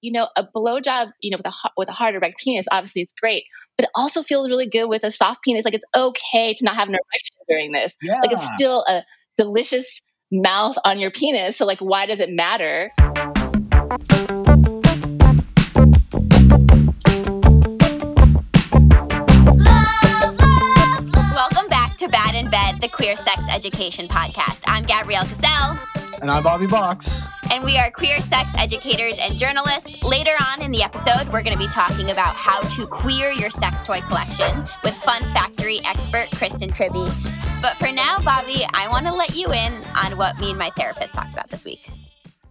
you know, a blowjob, you know, with a with a hard erect penis, obviously it's great, but it also feels really good with a soft penis. Like it's okay to not have an erection during this. Yeah. Like it's still a delicious mouth on your penis. So like, why does it matter? Welcome back to Bad in Bed, the queer sex education podcast. I'm Gabrielle Kassel. And I'm Bobby Box. And we are queer sex educators and journalists. Later on in the episode, we're going to be talking about how to queer your sex toy collection with Fun Factory expert Kristen Tribby. But for now, Bobby, I want to let you in on what me and my therapist talked about this week.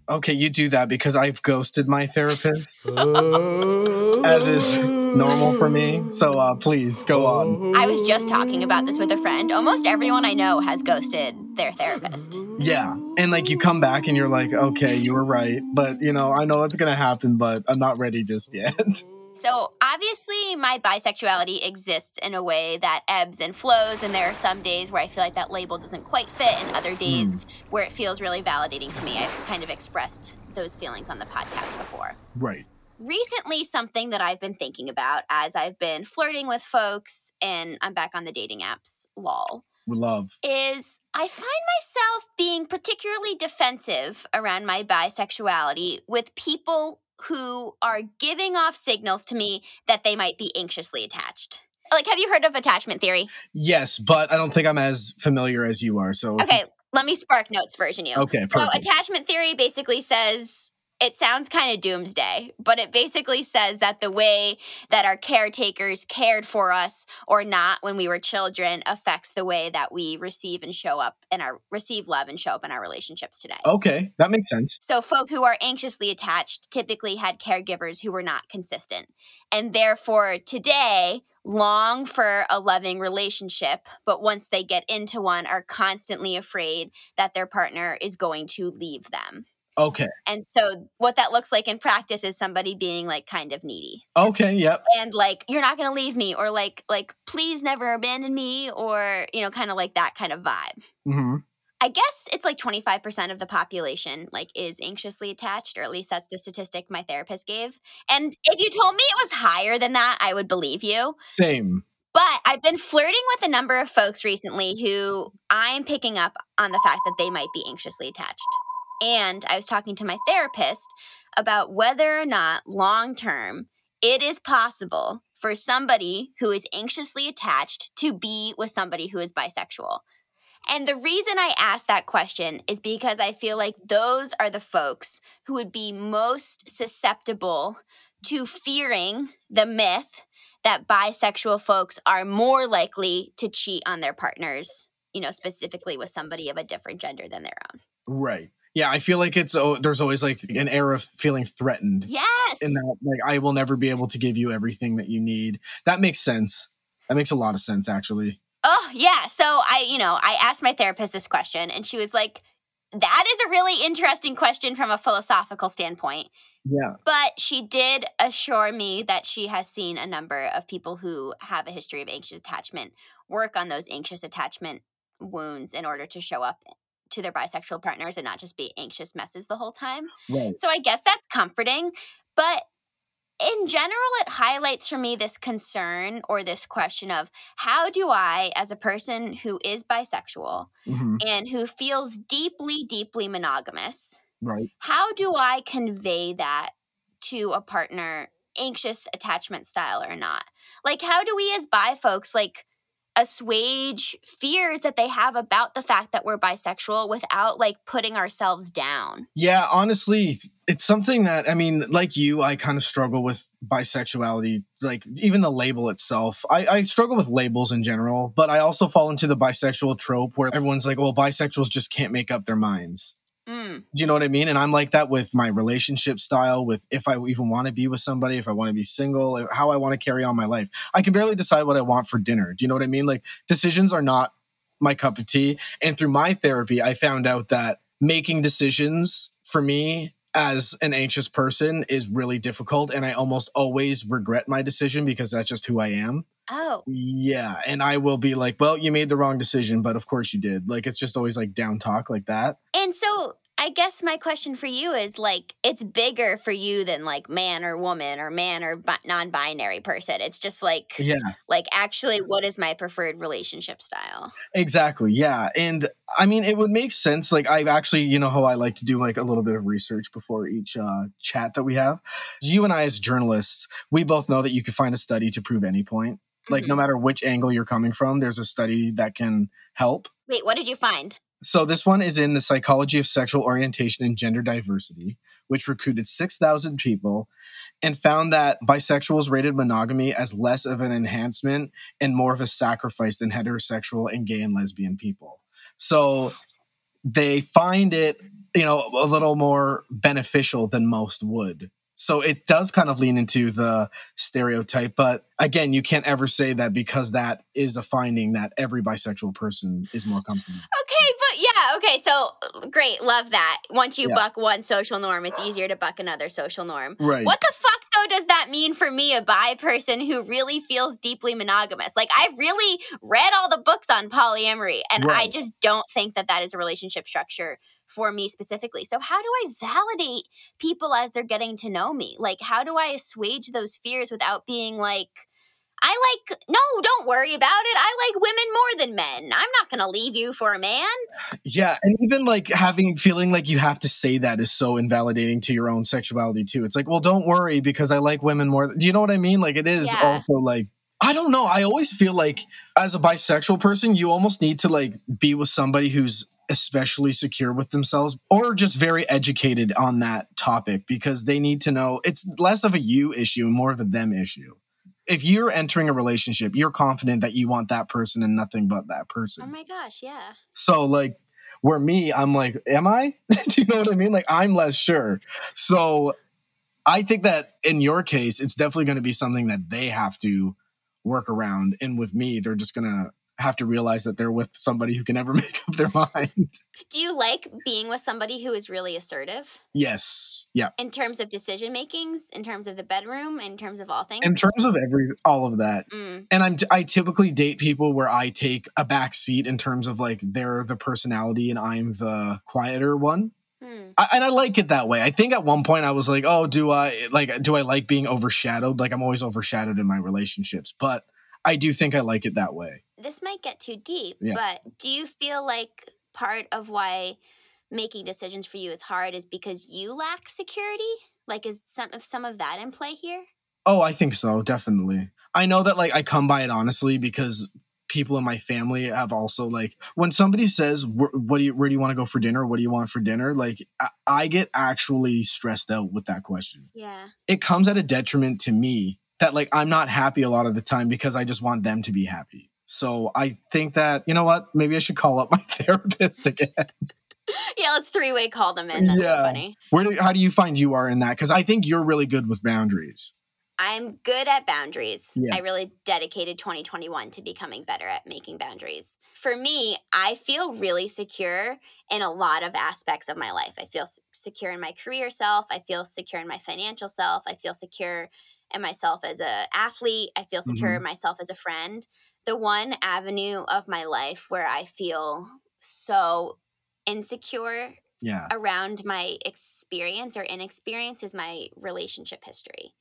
Okay, you do that because I've ghosted my therapist, as is normal for me. So uh, please go on. I was just talking about this with a friend. Almost everyone I know has ghosted their therapist. Yeah, and like you come back and you're like, okay, you were right, but you know, I know it's gonna happen, but I'm not ready just yet. So, obviously, my bisexuality exists in a way that ebbs and flows, and there are some days where I feel like that label doesn't quite fit, and other days Mm. where it feels really validating to me. I've kind of expressed those feelings on the podcast before. right. Recently, something that I've been thinking about as I've been flirting with folks, and I'm back on the dating apps, lol, We love. is I find myself being particularly defensive around my bisexuality with people who are giving off signals to me that they might be anxiously attached. Like, have you heard of attachment theory? Yes, but I don't think I'm as familiar as you are. So Okay, let me spark notes version you. you- okay, So, attachment theory basically says it sounds kind of doomsday, but it basically says that the way that our caretakers cared for us or not when we were children affects the way that we receive and show up and our receive love and show up in our relationships today. okay, that makes sense. So, folk who are anxiously attached typically had caregivers who were not consistent. And therefore, today, long for a loving relationship, but once they get into one, are constantly afraid that their partner is going to leave them. Okay, And so, what that looks like in practice is somebody being like kind of needy okay, yep. and like, you're not going to leave me, or like, like, please never abandon me, or, you know, kind of like that kind of vibe. hmm I guess it's like 25% of the population like is anxiously attached or at least that's the statistic my therapist gave. And if you told me it was higher than that, I would believe you. Same. But I've been flirting with a number of folks recently who I'm picking up on the fact that they might be anxiously attached. And I was talking to my therapist about whether or not long term it is possible for somebody who is anxiously attached to be with somebody who is bisexual. And the reason I ask that question is because I feel like those are the folks who would be most susceptible to fearing the myth that bisexual folks are more likely to cheat on their partners, you know, specifically with somebody of a different gender than their own. Right. Yeah, I feel like it's oh, there's always like an air of feeling threatened Yes. in that like I will never be able to give you everything that you need. That makes sense. That makes a lot of sense actually. Oh, yeah. So I, you know, I asked my therapist this question and she was like, that is a really interesting question from a philosophical standpoint. Yeah. But she did assure me that she has seen a number of people who have a history of anxious attachment work on those anxious attachment wounds in order to show up to their bisexual partners and not just be anxious messes the whole time. Right. So I guess that's comforting. But in general, it highlights for me this concern or this question of how do I, as a person who is bisexual hmm and who feels deeply, deeply monogamous, Right. how do I convey that to a partner, anxious attachment style or not? Like, how do we as bi folks, like, assuage fears that they have about the fact that we're bisexual without like putting ourselves down? Yeah, honestly, it's something that I mean, like you, I kind of struggle with bisexuality, like even the label itself. I, I struggle with labels in general, but I also fall into the bisexual trope where everyone's like, well, bisexuals just can't make up their minds. Mm. Do you know what I mean? And I'm like that with my relationship style, with if I even want to be with somebody, if I want to be single, or how I want to carry on my life. I can barely decide what I want for dinner. Do you know what I mean? Like decisions are not my cup of tea. And through my therapy, I found out that making decisions for me as an anxious person is really difficult. And I almost always regret my decision because that's just who I am. Oh, Yeah. And I will be like, well, you made the wrong decision, but of course you did. Like it's just always like down talk like that. and so I guess my question for you is like, it's bigger for you than like man or woman or man or bi- non-binary person. It's just like, Yes. like actually, what is my preferred relationship style? Exactly. Yeah. And I mean, it would make sense. Like, I've actually, you know, how I like to do like a little bit of research before each uh, chat that we have. You and I, as journalists, we both know that you can find a study to prove any point. Like, no Mhm. matter which angle you're coming from, there's a study that can help. Wait, what did you find? So, this one is in the Psychology of Sexual Orientation and Gender Diversity, which recruited 6,000 people and found that bisexuals rated monogamy as less of an enhancement and more of a sacrifice than heterosexual and gay and lesbian people. So, they find it, you know, a little more beneficial than most would. So it does kind of lean into the stereotype, but again, you can't ever say that because that is a finding that every bisexual person is more comfortable. Okay, but yeah, okay, so uh, great, love that. Once you Yeah. buck one social norm, it's easier to buck another social norm. Right. What the fuck though does that mean for me, a bi person who really feels deeply monogamous? Like I've really read all the books on polyamory, and I just don't think that that is a relationship structure for me specifically. So how do I validate people as they're getting to know me? Like how do I assuage those fears without being like I like no, don't worry about it. I like women more than men. I'm not going to leave you for a man. Yeah, and even like having feeling like you have to say that is so invalidating to your own sexuality too. It's like, well, don't worry because I like women more. Do you know what I mean? Like it is Yeah. also like I don't know. I always feel like as a bisexual person, you almost need to like be with somebody who's especially secure with themselves or just very educated on that topic because they need to know it's less of a you issue and more of a them issue. If you're entering a relationship, you're confident that you want that person and nothing but that oh person. Oh my gosh, yeah. So like where me, I'm like, am I? Do you know what I mean? Like I'm less sure. So I think that in your case, it's definitely going to be something that they have to work around. And with me, they're just gonna have to realize that they're with somebody who can never make up their mind. Do you like being with somebody who is really assertive yes. Yeah. in terms of decision makings, in terms of the bedroom, in terms of all things? In terms of every all of that. Mm, And I'm I typically date people where I take a back seat in terms of like they're the personality and I'm the quieter one. mm. I, and I like it that way. I think at one point I was like, "Oh, do I like do I like being overshadowed? Like I'm always overshadowed in my relationships." But I do think I like it that way. This might get too deep, Yeah. but do you feel like part of why making decisions for you is hard is because you lack security? Like, is some of some of that in play here? Oh, I think so, definitely. I know that like I come by it honestly because people in my family have also like when somebody says, "Wh- "What do you where do you want to go for dinner? What do you want for dinner?" Like I, I get actually stressed out with that question. Yeah. It comes at a detriment to me that like I'm not happy a lot of the time because I just want them to be happy. So I think that you know what, maybe I should call up my therapist again. Yeah, let's three way call them in. That's so Yeah. funny. Where do how do you find you are in that? Because I think you're really good with boundaries. I'm good at boundaries. Yeah. I really dedicated 2021 to becoming better at making boundaries. For me, I feel really secure in a lot of aspects of my life. I feel s- secure in my career self. I feel secure in my financial self. I feel secure in myself as a athlete. I feel secure in mm-hmm. myself as a friend. The one avenue of my life where I feel so insecure Yeah. around my experience or inexperience is my relationship history.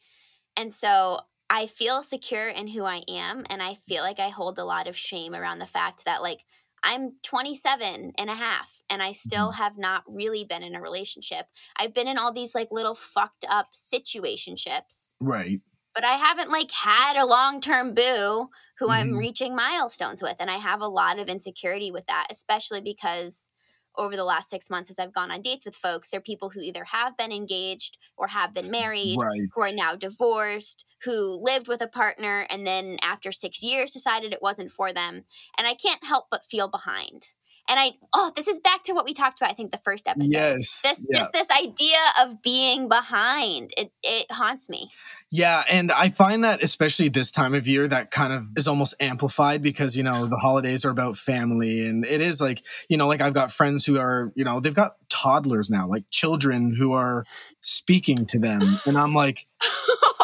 And so I feel secure in who I am. And I feel like I hold a lot of shame around the fact that, like, I'm 27 and a half and I still mm-hmm. have not really been in a relationship. I've been in all these, like, little fucked up situationships, Right. But I haven't, like, had a long term boo who I'm Mhm. reaching milestones with. And I have a lot of insecurity with that, especially because over the last six months as I've gone on dates with folks, they're people who either have been engaged or have been married, Right. who are now divorced, who lived with a partner and then after six years decided it wasn't for them. And I can't help but feel behind. And I, oh, this is back to what we talked about, I think, the first episode. Yes. This, yeah. Just this idea of being behind, it, it haunts me. Yeah, and I find that especially this time of year that kind of is almost amplified because you know the holidays are about family and it is like, you know, like I've got friends who are, you know, they've got toddlers now, like children who are speaking to them and I'm like, oh.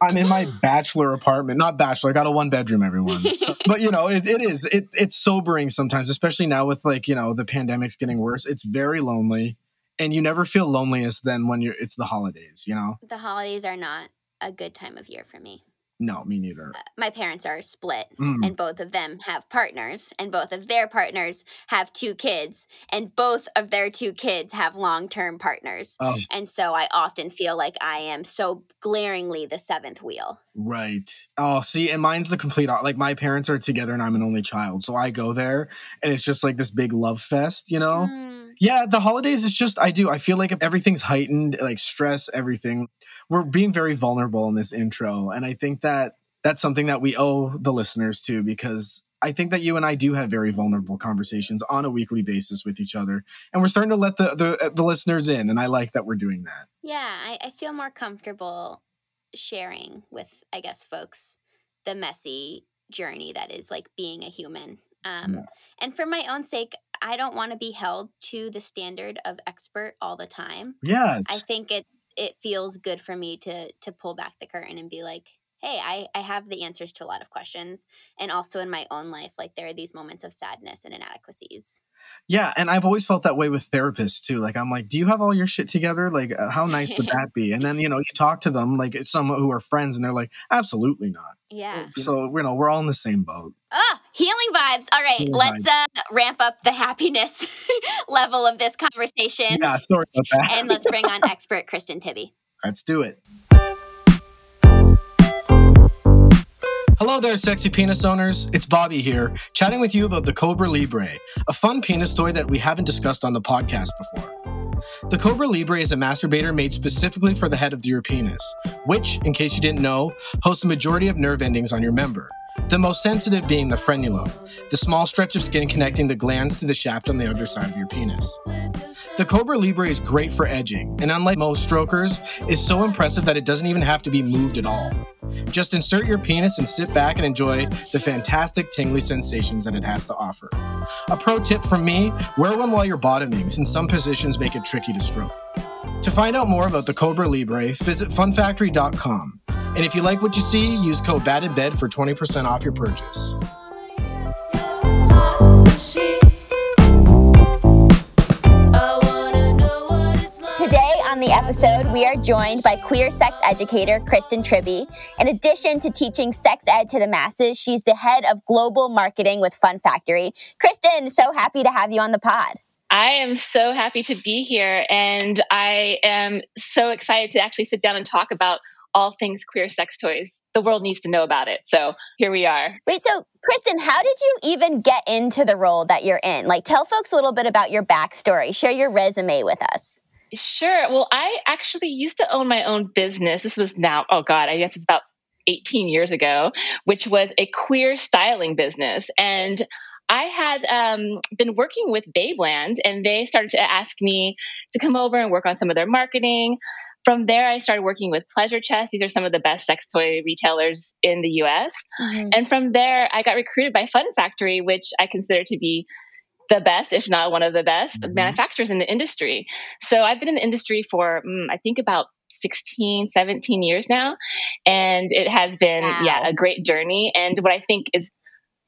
I'm in my bachelor apartment, not bachelor. I got a one bedroom, everyone. So, but you know, it, it is it it's sobering sometimes, especially now with like you know the pandemic's getting worse. It's very lonely, and you never feel loneliest than when you're it's the holidays. You know, the holidays are not a good time of year for me. No, me neither. Uh, my parents are split, mm. and both of them have partners, and both of their partners have two kids, and both of their two kids have long term partners. Oh. And so I often feel like I am so glaringly the seventh wheel. Right. Oh, see, and mine's the complete like my parents are together, and I'm an only child, so I go there, and it's just like this big love fest, you know. Mm yeah, the holidays is just I do. I feel like everything's heightened, like stress, everything. We're being very vulnerable in this intro, and I think that that's something that we owe the listeners to because I think that you and I do have very vulnerable conversations on a weekly basis with each other, and we're starting to let the the, uh, the listeners in, and I like that we're doing that. Yeah, I, I feel more comfortable sharing with, I guess, folks the messy journey that is like being a human. Um. And for my own sake, I don't want to be held to the standard of expert all the time. Yes. I think it's it feels good for me to to pull back the curtain and be like, hey, I, I have the answers to a lot of questions. And also in my own life, like there are these moments of sadness and inadequacies. Yeah, and I've always felt that way with therapists too. Like I'm like, do you have all your shit together? Like, uh, how nice would that be? And then you know, you talk to them like some who are friends, and they're like, absolutely not. Yeah. So you know, we're all in the same boat. Healing vibes. All right, healing let's vibes. uh, ramp up the happiness level of this conversation. Yeah, sorry about that. and let's bring on expert Kristen Tribby. Let's do it. Hello there, sexy penis owners. It's Bobby here, chatting with you about the Cobra Libre, a fun penis toy that we haven't discussed on the podcast before. The Cobra Libre is a masturbator made specifically for the head of your penis, which, in case you didn't know, hosts the majority of nerve endings on your member. The most sensitive being the frenulum, the small stretch of skin connecting the glands to the shaft on the underside of your penis. The Cobra Libre is great for edging, and unlike most strokers, is so impressive that it doesn't even have to be moved at all. Just insert your penis and sit back and enjoy the fantastic tingly sensations that it has to offer. A pro tip from me wear one while you're bottoming, since some positions make it tricky to stroke. To find out more about the Cobra Libre, visit funfactory.com. And if you like what you see, use code BADINBED for 20% off your purchase. Today on the episode, we are joined by queer sex educator Kristen Tribby. In addition to teaching sex ed to the masses, she's the head of global marketing with Fun Factory. Kristen, so happy to have you on the pod. I am so happy to be here, and I am so excited to actually sit down and talk about all things queer sex toys. The world needs to know about it. So here we are. Wait, so Kristen, how did you even get into the role that you're in? Like, tell folks a little bit about your backstory, share your resume with us. Sure. Well, I actually used to own my own business. This was now, oh God, I guess it's about 18 years ago, which was a queer styling business. And I had um, been working with Babeland, and they started to ask me to come over and work on some of their marketing. From there, I started working with Pleasure Chest. These are some of the best sex toy retailers in the US. Mm-hmm. And from there, I got recruited by Fun Factory, which I consider to be the best, if not one of the best mm-hmm. manufacturers in the industry. So I've been in the industry for, mm, I think, about 16, 17 years now. And it has been, wow. yeah, a great journey. And what I think is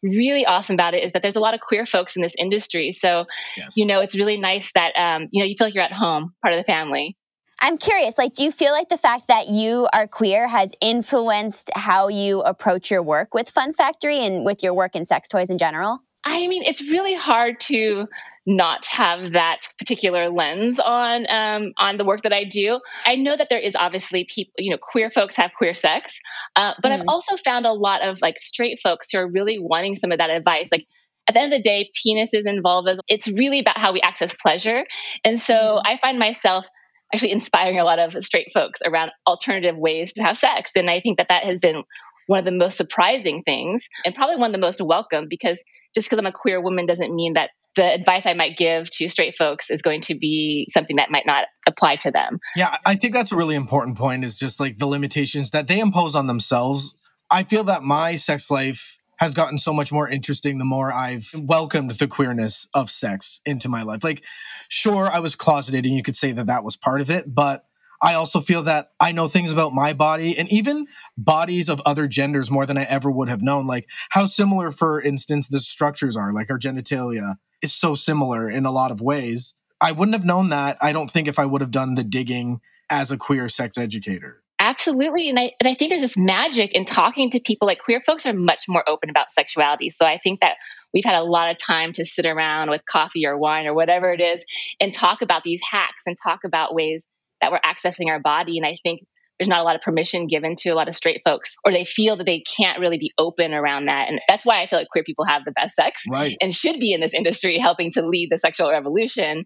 really awesome about it is that there's a lot of queer folks in this industry. So, yes. you know, it's really nice that, um, you know, you feel like you're at home, part of the family. I'm curious, like, do you feel like the fact that you are queer has influenced how you approach your work with Fun Factory and with your work in sex toys in general? I mean, it's really hard to not have that particular lens on um, on the work that I do. I know that there is obviously people, you know, queer folks have queer sex, uh, but mm. I've also found a lot of like straight folks who are really wanting some of that advice. Like at the end of the day, penis is involved. It's really about how we access pleasure, and so mm. I find myself actually inspiring a lot of straight folks around alternative ways to have sex, and I think that that has been one of the most surprising things and probably one of the most welcome because just because I'm a queer woman doesn't mean that the advice I might give to straight folks is going to be something that might not apply to them. Yeah, I think that's a really important point is just like the limitations that they impose on themselves. I feel that my sex life has gotten so much more interesting the more I've welcomed the queerness of sex into my life. Like, sure, I was closeted and you could say that that was part of it, but I also feel that I know things about my body and even bodies of other genders more than I ever would have known. Like how similar, for instance, the structures are. Like our genitalia is so similar in a lot of ways. I wouldn't have known that. I don't think if I would have done the digging as a queer sex educator. Absolutely. And I, and I think there's just magic in talking to people. Like queer folks are much more open about sexuality. So I think that we've had a lot of time to sit around with coffee or wine or whatever it is and talk about these hacks and talk about ways that we're accessing our body. And I think there's not a lot of permission given to a lot of straight folks, or they feel that they can't really be open around that. And that's why I feel like queer people have the best sex right. and should be in this industry helping to lead the sexual revolution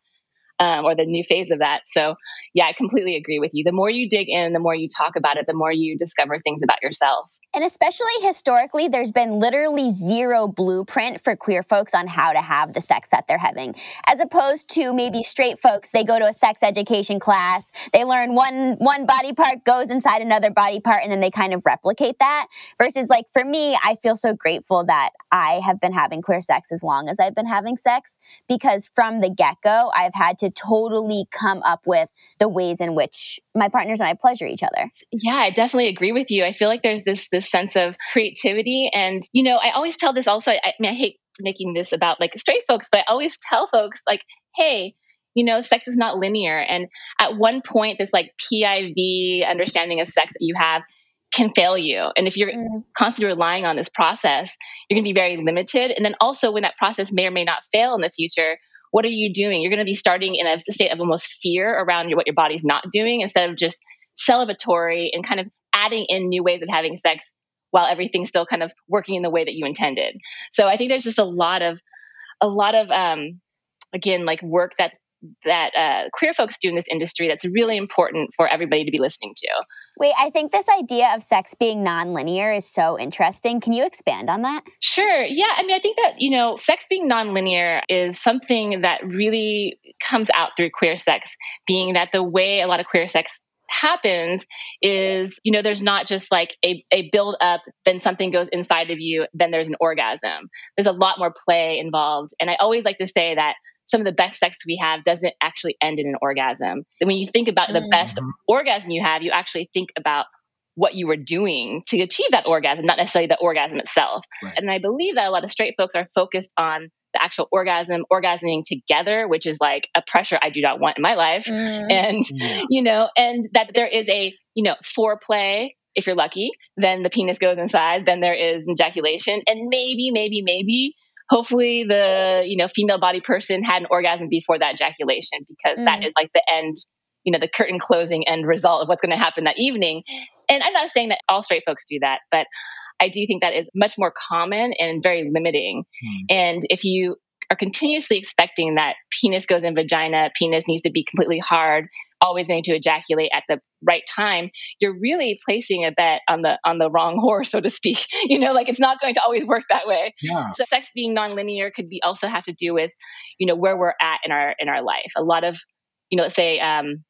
um, or the new phase of that. So, yeah, I completely agree with you. The more you dig in, the more you talk about it, the more you discover things about yourself. And especially historically, there's been literally zero blueprint for queer folks on how to have the sex that they're having. As opposed to maybe straight folks, they go to a sex education class, they learn one one body part goes inside another body part, and then they kind of replicate that. Versus like for me, I feel so grateful that I have been having queer sex as long as I've been having sex because from the get-go, I've had to totally come up with the ways in which my partners and I pleasure each other. Yeah, I definitely agree with you. I feel like there's this this sense of creativity and you know, I always tell this also I, I mean I hate making this about like straight folks, but I always tell folks like, "Hey, you know, sex is not linear and at one point this like PIV understanding of sex that you have can fail you. And if you're mm. constantly relying on this process, you're going to be very limited. And then also when that process may or may not fail in the future, what are you doing? You're going to be starting in a state of almost fear around what your body's not doing instead of just celebratory and kind of adding in new ways of having sex while everything's still kind of working in the way that you intended. So I think there's just a lot of a lot of um, again like work that that uh, queer folks do in this industry that's really important for everybody to be listening to. Wait, I think this idea of sex being nonlinear is so interesting. Can you expand on that? Sure. Yeah. I mean, I think that, you know, sex being nonlinear is something that really comes out through queer sex, being that the way a lot of queer sex happens is you know there's not just like a, a build up then something goes inside of you then there's an orgasm there's a lot more play involved and i always like to say that some of the best sex we have doesn't actually end in an orgasm. And when you think about mm. the best mm-hmm. orgasm you have, you actually think about what you were doing to achieve that orgasm, not necessarily the orgasm itself. Right. And I believe that a lot of straight folks are focused on the actual orgasm, orgasming together, which is like a pressure I do not want in my life. Mm. And, yeah. you know, and that there is a, you know, foreplay. If you're lucky, then the penis goes inside, then there is ejaculation. And maybe, maybe, maybe hopefully the you know female body person had an orgasm before that ejaculation because mm. that is like the end you know the curtain closing end result of what's going to happen that evening and i'm not saying that all straight folks do that but i do think that is much more common and very limiting mm. and if you are continuously expecting that penis goes in vagina penis needs to be completely hard always going to ejaculate at the right time you're really placing a bet on the on the wrong horse so to speak. You know like it's not going to always work that way. Yeah. so sex being nonlinear could be also have to do with you know where we're at in our in our life. A lot of you know let's say um,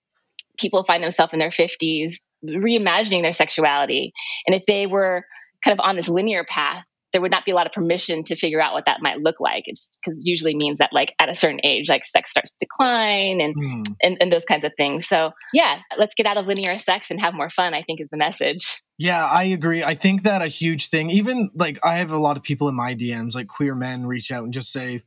people find themselves in their 50s reimagining their sexuality. And if they were kind of on this linear path there would not be a lot of permission to figure out what that might look like. It's because usually means that like at a certain age, like sex starts to decline and, mm. and and those kinds of things. So yeah, let's get out of linear sex and have more fun. I think is the message. Yeah, I agree. I think that a huge thing, even like I have a lot of people in my DMs, like queer men, reach out and just say,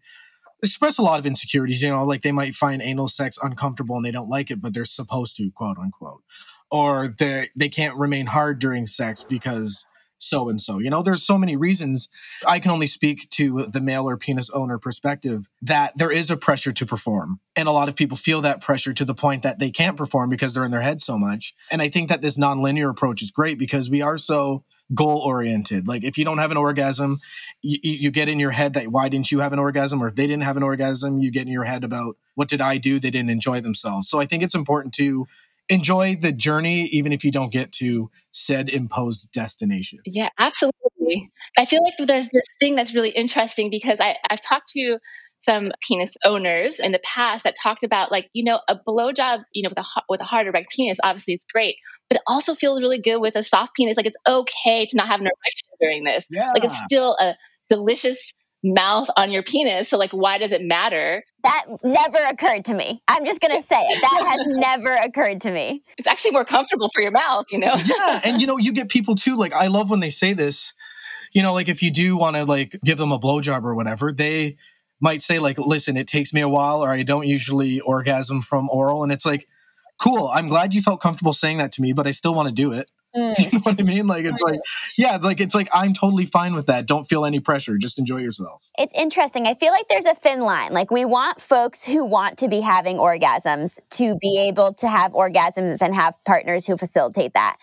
express a lot of insecurities. You know, like they might find anal sex uncomfortable and they don't like it, but they're supposed to, quote unquote, or they they can't remain hard during sex because so and so. You know, there's so many reasons. I can only speak to the male or penis owner perspective that there is a pressure to perform. And a lot of people feel that pressure to the point that they can't perform because they're in their head so much. And I think that this nonlinear approach is great because we are so goal oriented. Like if you don't have an orgasm, you, you, get in your head that why didn't you have an orgasm? Or if they didn't have an orgasm, you get in your head about what did I do? They didn't enjoy themselves. So I think it's important to enjoy the journey, even if you don't get to said imposed destination. Yeah, absolutely. I feel like there's this thing that's really interesting because I, I've talked to some penis owners in the past that talked about like you know a blowjob you know with a with a hard erect penis obviously it's great but it also feels really good with a soft penis like it's okay to not have an erection during this yeah. like it's still a delicious mouth on your penis. So, like, why does it matter? That never occurred to me. I'm just going to say it. That has never occurred to me. It's actually more comfortable for your mouth, you know? yeah. And, you know, you get people too. Like, I love when they say this, you know, like if you do want to like give them a blowjob or whatever, they might say, like, listen, it takes me a while or I don't usually orgasm from oral. And it's like, cool. I'm glad you felt comfortable saying that to me, but I still want to do it. Mm. you know what I mean? Like it's like, yeah, like it's like I'm totally fine with that. Don't feel any pressure. Just enjoy yourself. It's interesting. I feel like there's a thin line. Like we want folks who want to be having orgasms to be able to have orgasms and have partners who facilitate that.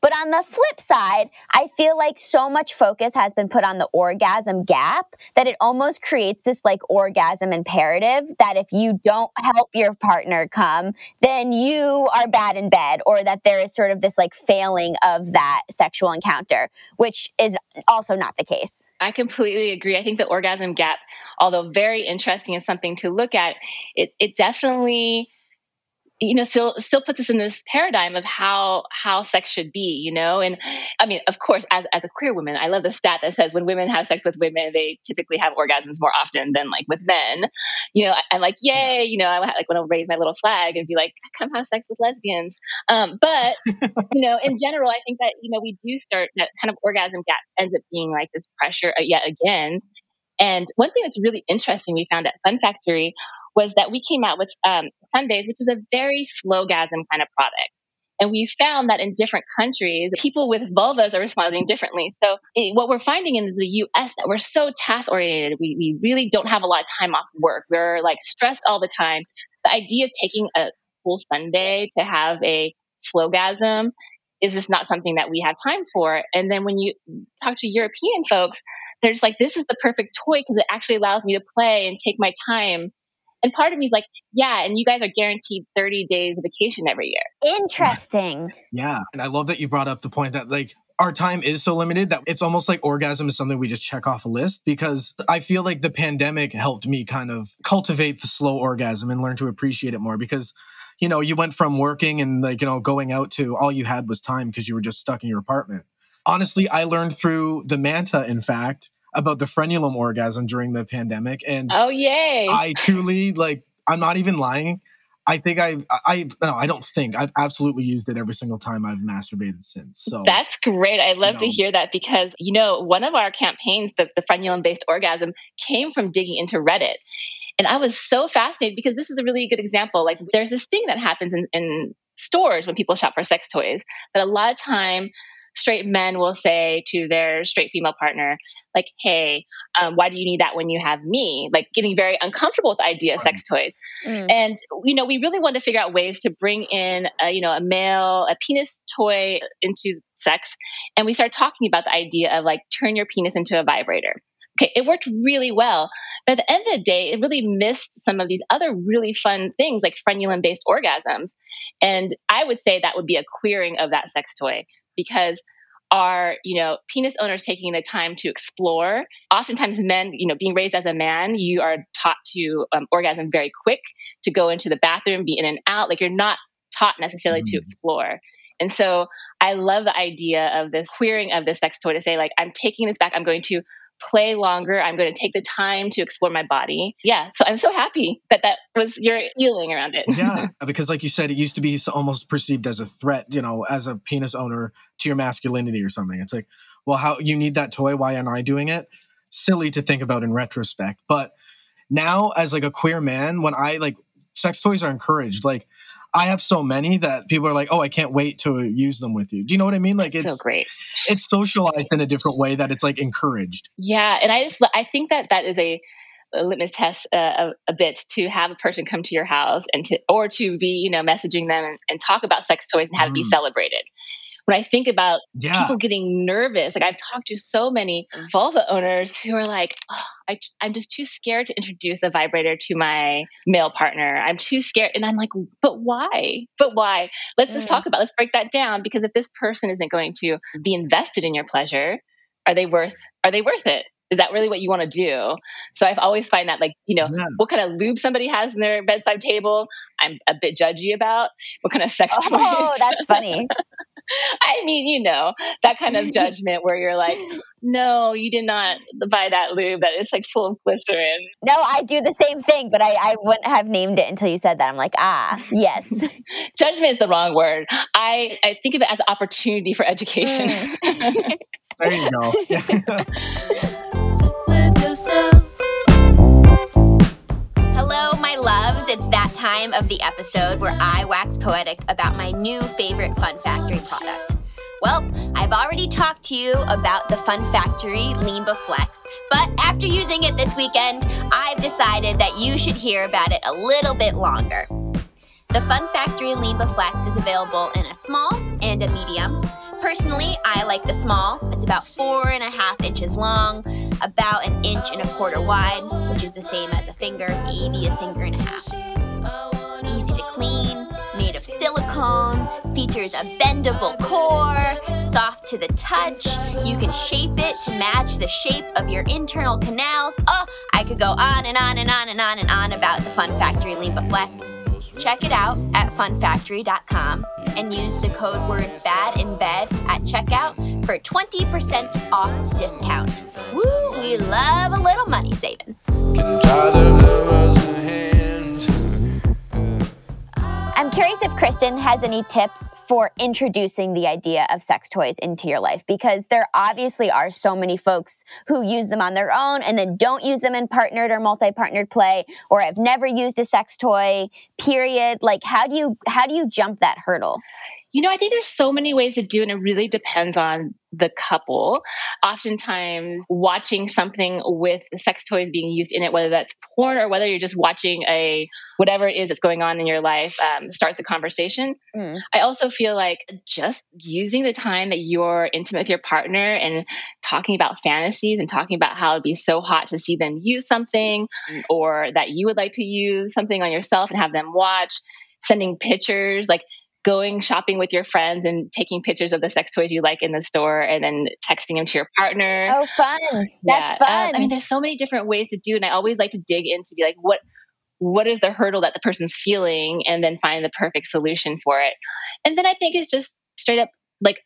But on the flip side, I feel like so much focus has been put on the orgasm gap that it almost creates this like orgasm imperative that if you don't help your partner come, then you are bad in bed or that there is sort of this like failing of that sexual encounter, which is also not the case. I completely agree. I think the orgasm gap, although very interesting and something to look at, it, it definitely you know still still puts us in this paradigm of how how sex should be you know? And i mean of course as, as a queer woman i love the stat that says when women have sex with women they typically have orgasms more often than like with men. You know I, am like yay you know i like want to raise my little flag and be like come have sex with lesbians. Um, but you know in general i think that you know we do start that kind of orgasm gap ends up being like this pressure uh, yet again. And one thing that's really interesting we found at fun factory was that we came out with um, Sundaze, which is a very slow gasm kind of product. And we found that in different countries, people with vulvas are responding differently. So it, what we're finding in the US that we're so task oriented. We, we really don't have a lot of time off work. We're like stressed all the time. The idea of taking a full Sunday to have a slow gasm is just not something that we have time for. And then when you talk to European folks, they're just like, this is the perfect toy because it actually allows me to play and take my time and part of me is like, yeah, and you guys are guaranteed 30 days of vacation every year. Interesting. Yeah. And I love that you brought up the point that like our time is so limited that it's almost like orgasm is something we just check off a list because I feel like the pandemic helped me kind of cultivate the slow orgasm and learn to appreciate it more because you know, you went from working and like, you know, going out to all you had was time because you were just stuck in your apartment. Honestly, I learned through the Manta, in fact, about the frenulum orgasm during the pandemic. And oh, yay. I truly, like, I'm not even lying. I think I, I, no, I don't think I've absolutely used it every single time I've masturbated since. So that's great. I love you know, to hear that because, you know, one of our campaigns, the, the frenulum based orgasm, came from digging into Reddit. And I was so fascinated because this is a really good example. Like, there's this thing that happens in, in stores when people shop for sex toys that a lot of time straight men will say to their straight female partner, like, hey, um, why do you need that when you have me? Like getting very uncomfortable with the idea of sex toys. Mm. And, you know, we really wanted to figure out ways to bring in, a, you know, a male, a penis toy into sex. And we started talking about the idea of like turn your penis into a vibrator. Okay, it worked really well. But at the end of the day, it really missed some of these other really fun things like frenulum based orgasms. And I would say that would be a queering of that sex toy because are you know penis owners taking the time to explore oftentimes men you know being raised as a man you are taught to um, orgasm very quick to go into the bathroom be in and out like you're not taught necessarily mm. to explore and so i love the idea of this queering of this sex toy to say like i'm taking this back i'm going to play longer. I'm going to take the time to explore my body. Yeah. So I'm so happy that that was your healing around it. yeah. Because, like you said, it used to be almost perceived as a threat, you know, as a penis owner to your masculinity or something. It's like, well, how you need that toy? Why am I doing it? Silly to think about in retrospect. But now, as like a queer man, when I like sex toys are encouraged, like, I have so many that people are like, "Oh, I can't wait to use them with you." Do you know what I mean? Like it's so great. It's socialized in a different way that it's like encouraged. Yeah, and I just I think that that is a, a litmus test uh, a, a, bit to have a person come to your house and to or to be you know messaging them and, and talk about sex toys and how mm. to be celebrated when I think about yeah. people getting nervous, like I've talked to so many vulva owners who are like, oh, I, I'm just too scared to introduce a vibrator to my male partner. I'm too scared. And I'm like, but why? But why? Let's mm. just talk about, let's break that down because if this person isn't going to be invested in your pleasure, are they worth, are they worth it? is that really what you want to do? So I've always find that like, you know, yeah. what kind of lube somebody has in their bedside table, I'm a bit judgy about. What kind of sex oh, toys. Oh, that's funny. I mean, you know, that kind of judgment where you're like, no, you did not buy that lube that is like full of glycerin. No, I do the same thing, but I, I wouldn't have named it until you said that. I'm like, ah, yes. judgment is the wrong word. I, I think of it as opportunity for education. Mm. there you go. Time of the episode where I wax poetic about my new favorite Fun Factory product. Well, I've already talked to you about the Fun Factory Limba Flex, but after using it this weekend, I've decided that you should hear about it a little bit longer. The Fun Factory Limba Flex is available in a small and a medium. Personally, I like the small. It's about four and a half inches long, about an inch and a quarter wide, which is the same as a finger, maybe a finger and a half. Easy to clean, made of silicone, features a bendable core, soft to the touch. You can shape it to match the shape of your internal canals. Oh, I could go on and on and on and on and on about the Fun Factory Limba Flex. Check it out at funfactory.com and use the code word bad in bed at checkout for 20% off discount. Woo, we love a little money saving. Curious if Kristen has any tips for introducing the idea of sex toys into your life because there obviously are so many folks who use them on their own and then don't use them in partnered or multi-partnered play or have never used a sex toy period. Like how do you how do you jump that hurdle you know, I think there's so many ways to do it, and it really depends on the couple. Oftentimes, watching something with sex toys being used in it, whether that's porn or whether you're just watching a whatever it is that's going on in your life, um, start the conversation. Mm. I also feel like just using the time that you're intimate with your partner and talking about fantasies and talking about how it'd be so hot to see them use something or that you would like to use something on yourself and have them watch sending pictures like going shopping with your friends and taking pictures of the sex toys you like in the store and then texting them to your partner. Oh, fun. That's yeah. fun. Um, I mean, there's so many different ways to do it. And I always like to dig into be like, what, what is the hurdle that the person's feeling and then find the perfect solution for it. And then I think it's just straight up like,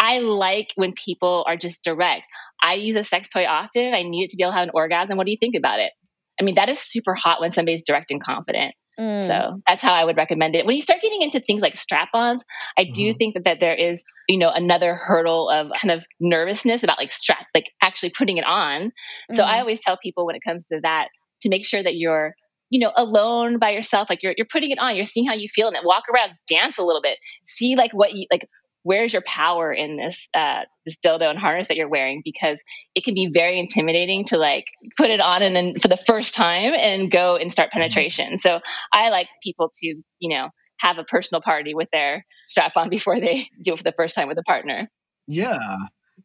I like when people are just direct. I use a sex toy often. I need it to be able to have an orgasm. What do you think about it? I mean, that is super hot when somebody's direct and confident. Mm. So that's how I would recommend it. When you start getting into things like strap-ons, I do mm-hmm. think that, that there is, you know, another hurdle of kind of nervousness about like strap, like actually putting it on. Mm-hmm. So I mm-hmm. always tell people when it comes to that to make sure that you're, you know, alone by yourself, like you're you're putting it on, you're seeing how you feel in it. Walk around, dance a little bit, see like what you like where's your power in this uh, this dildo and harness that you're wearing because it can be very intimidating to like put it on and then for the first time and go and start mm-hmm. penetration. So I like people to you know have a personal party with their strap on before they do it for the first time with a partner. Yeah.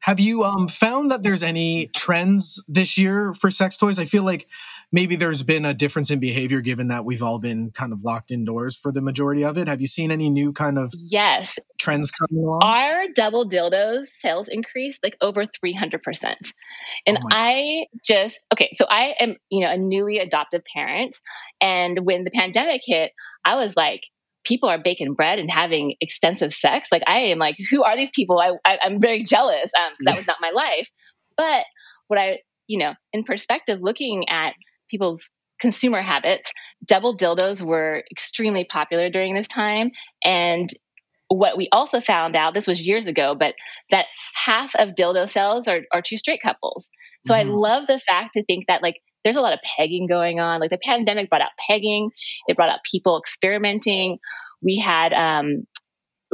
Have you um, found that there's any trends this year for sex toys? I feel like maybe there's been a difference in behavior given that we've all been kind of locked indoors for the majority of it. Have you seen any new kind of yes trends coming along? Our double dildos sales increased like over 300%. And oh I just okay, so I am, you know, a newly adopted parent and when the pandemic hit, I was like people are baking bread and having extensive sex. Like I am like, who are these people? I, I am very jealous. Um, that was not my life. But what I, you know, in perspective, looking at people's consumer habits, double dildos were extremely popular during this time. And what we also found out, this was years ago, but that half of dildo sales are, are two straight couples. So mm-hmm. I love the fact to think that like there's a lot of pegging going on. Like the pandemic brought out pegging, it brought out people experimenting. We had um,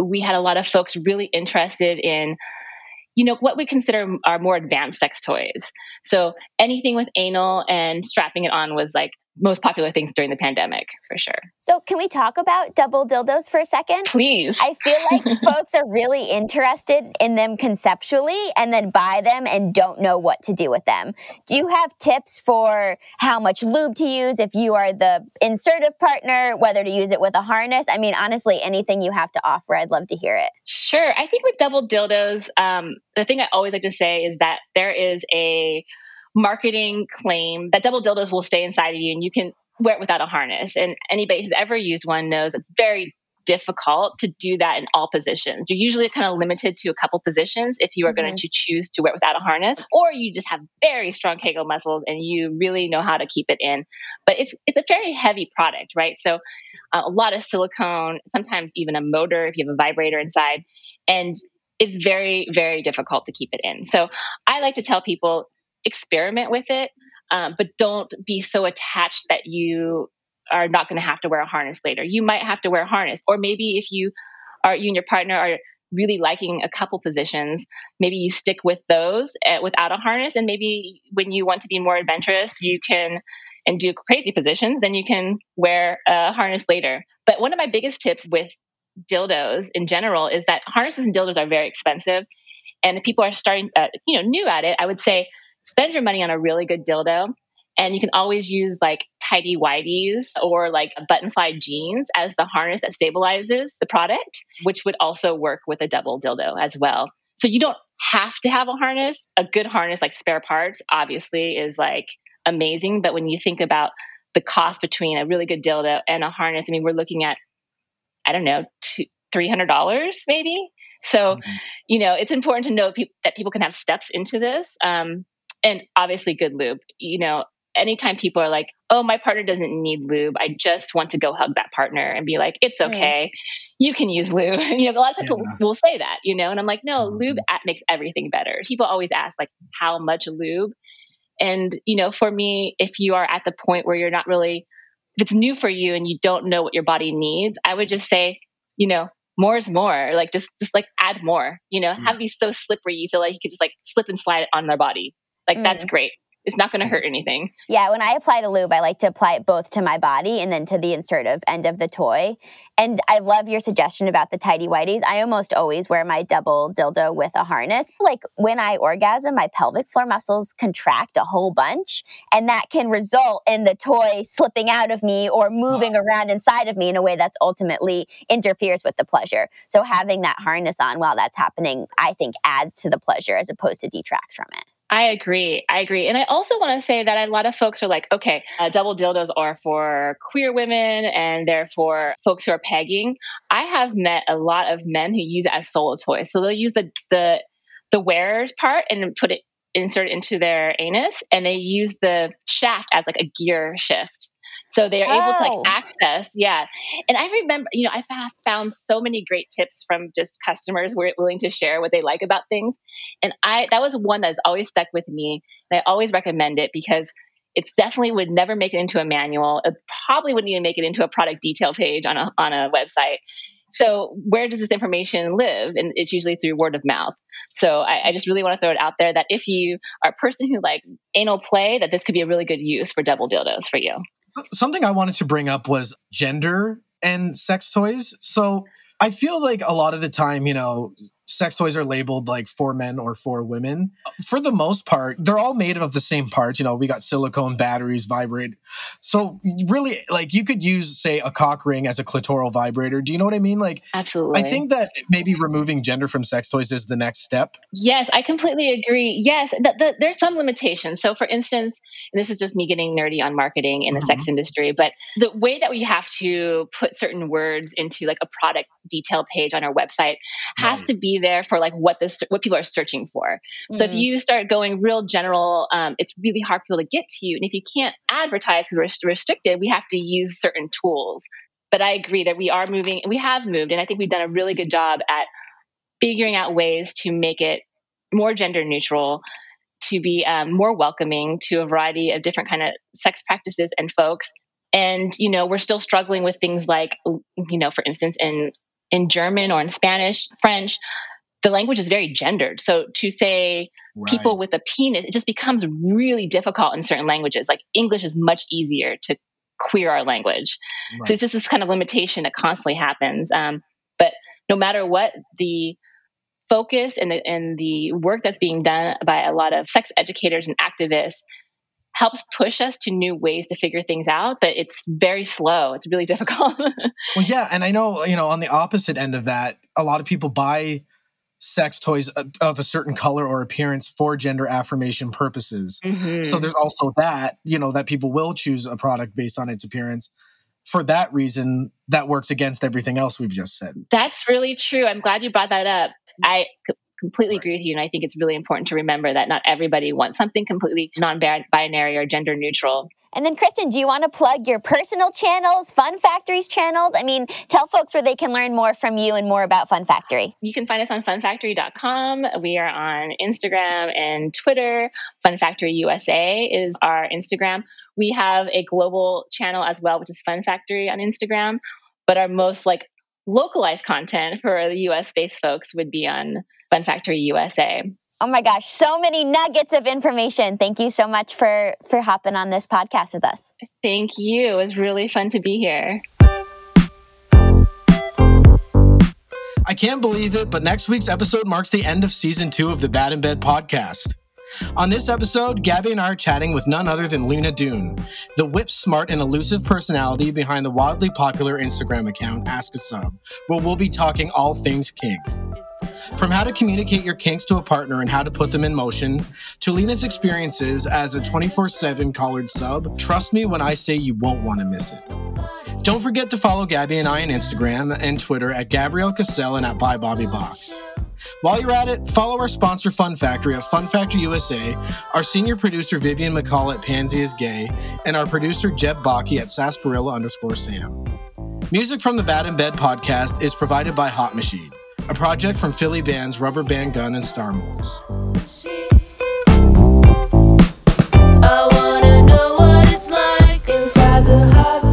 we had a lot of folks really interested in you know what we consider are more advanced sex toys. So anything with anal and strapping it on was like most popular things during the pandemic for sure. So, can we talk about double dildos for a second? Please. I feel like folks are really interested in them conceptually and then buy them and don't know what to do with them. Do you have tips for how much lube to use if you are the insertive partner, whether to use it with a harness? I mean, honestly, anything you have to offer, I'd love to hear it. Sure. I think with double dildos, um, the thing I always like to say is that there is a marketing claim that double dildos will stay inside of you and you can wear it without a harness. And anybody who's ever used one knows it's very difficult to do that in all positions. You're usually kind of limited to a couple positions if you are mm-hmm. going to choose to wear it without a harness, or you just have very strong Kegel muscles and you really know how to keep it in. But it's it's a very heavy product, right? So uh, a lot of silicone, sometimes even a motor if you have a vibrator inside, and it's very very difficult to keep it in. So I like to tell people experiment with it. Um, but don't be so attached that you are not going to have to wear a harness later. You might have to wear a harness, or maybe if you are you and your partner are really liking a couple positions, maybe you stick with those uh, without a harness, and maybe when you want to be more adventurous, you can and do crazy positions, then you can wear a harness later. But one of my biggest tips with dildos in general is that harnesses and dildos are very expensive, and if people are starting, uh, you know, new at it, I would say spend your money on a really good dildo and you can always use like tidy whities or like buttonfly jeans as the harness that stabilizes the product, which would also work with a double dildo as well. So you don't have to have a harness. A good harness, like spare parts, obviously is like amazing. But when you think about the cost between a really good dildo and a harness, I mean, we're looking at, I don't know, two, $300 maybe. So, mm-hmm. you know, it's important to know pe- that people can have steps into this. Um, and obviously good lube. You know, anytime people are like, oh, my partner doesn't need lube, I just want to go hug that partner and be like, it's okay. You can use lube. you know, a lot of people yeah. will say that, you know, and I'm like, no, mm-hmm. lube makes everything better. People always ask, like, how much lube? And, you know, for me, if you are at the point where you're not really, if it's new for you and you don't know what your body needs, I would just say, you know, more is more. Like just just like add more. You know, yeah. have these so slippery you feel like you could just like slip and slide it on their body. Like mm. that's great it's not going to hurt anything. Yeah, when I apply to lube, I like to apply it both to my body and then to the insertive end of the toy. And I love your suggestion about the tidy whities. I almost always wear my double dildo with a harness. Like when I orgasm, my pelvic floor muscles contract a whole bunch, and that can result in the toy slipping out of me or moving around inside of me in a way that's ultimately interferes with the pleasure. So having that harness on while that's happening, I think adds to the pleasure as opposed to detracts from it. I agree. I agree. And I also want to say that a lot of folks are like, okay, uh, double dildos are for queer women and they're for folks who are pegging. I have met a lot of men who use it as solo toys. So they'll use the, the, the wearer's part and put it, insert into their anus and they use the shaft as like a gear shift. So they are oh. able to like oh. access, yeah. And I remember, you know, I found so many great tips from just customers who are willing to share what they like about things. And I that was one that has always stuck with me. And I always recommend it because it's definitely would never make it into a manual. It probably wouldn't even make it into a product detail page on a on a website. So where does this information live? And it's usually through word of mouth. So I, I, just really want to throw it out there that if you are a person who likes anal play, that this could be a really good use for double dildos for you. Something I wanted to bring up was gender and sex toys. So I feel like a lot of the time, you know, sex toys are labeled like for men or for women. For the most part, they're all made of the same parts. You know, we got silicone batteries, vibrate. So really, like you could use, say, a cock ring as a clitoral vibrator. Do you know what I mean? Like, absolutely. I think that maybe removing gender from sex toys is the next step. Yes, I completely agree. Yes, the, the, there's some limitations. So, for instance, and this is just me getting nerdy on marketing in the mm-hmm. sex industry, but the way that we have to put certain words into like a product detail page on our website has right. to be there for like what this what people are searching for. Mm-hmm. So if mm-hmm. you start going real general, um, it's really hard for people to get to you. And if you can't advertise because we're restricted, we have to use certain tools. But I agree that we are moving, and we have moved, and I think we've done a really good job at figuring out ways to make it more gender neutral to be um, more welcoming to a variety of different kind of sex practices and folks and you know we're still struggling with things like you know for instance in in german or in spanish french the language is very gendered. So to say right. people with a penis, it just becomes really difficult in certain languages. Like English is much easier to queer our language. Right. So it's just this kind of limitation that constantly happens. Um, but no matter what, the focus and the, and the work that's being done by a lot of sex educators and activists helps push us to new ways to figure things out but it's very slow it's really difficult well yeah and i know you know on the opposite end of that a lot of people buy sex toys of a certain color or appearance for gender affirmation purposes. Mm-hmm. So there's also that, you know, that people will choose a product based on its appearance. for that reason, that works against everything else we've just said. That's really true. I'm glad you brought that up. I c- completely agree with you. And I think it's really important to remember that not everybody wants something completely non binary or gender neutral. And then, Kristen, do you want to plug your personal channels, Fun Factory's channels? I mean, tell folks where they can learn more from you and more about Fun Factory. You can find us on funfactory.com. We are on Instagram and Twitter. Fun Factory USA is our Instagram. We have a global channel as well, which is Fun Factory on Instagram. But our most like localized content for the US based folks would be on Fun Factory USA. Oh my gosh, so many nuggets of information. Thank you so much for for hopping on this podcast with us. Thank you. It was really fun to be here. I can't believe it, but next week's episode marks the end of season two of the Bad in Bed podcast. On this episode, Gabby and I are chatting with none other than Lina Dune, the whip smart and elusive personality behind the wildly popular Instagram account Ask a Sub, where we'll be talking all things kink. From how to communicate your kinks to a partner and how to put them in motion, to Lina's experiences as a 24 7 collared sub, trust me when I say you won't want to miss it. Don't forget to follow Gabby and I on Instagram and Twitter at Gabrielle Kassel and at By Bobby Box. While you're at it, follow our sponsor Fun Factory at Fun Factory USA, our senior producer Vivian McCall at Pansy is Gay, and our producer Jeb Baki at Sarsaparilla underscore Sam. Music from the Bad in Bed podcast is provided by Hot Machine, a project from Philly bands Rubber Band Gun and Star Moles. I wanna know what it's like inside the heart.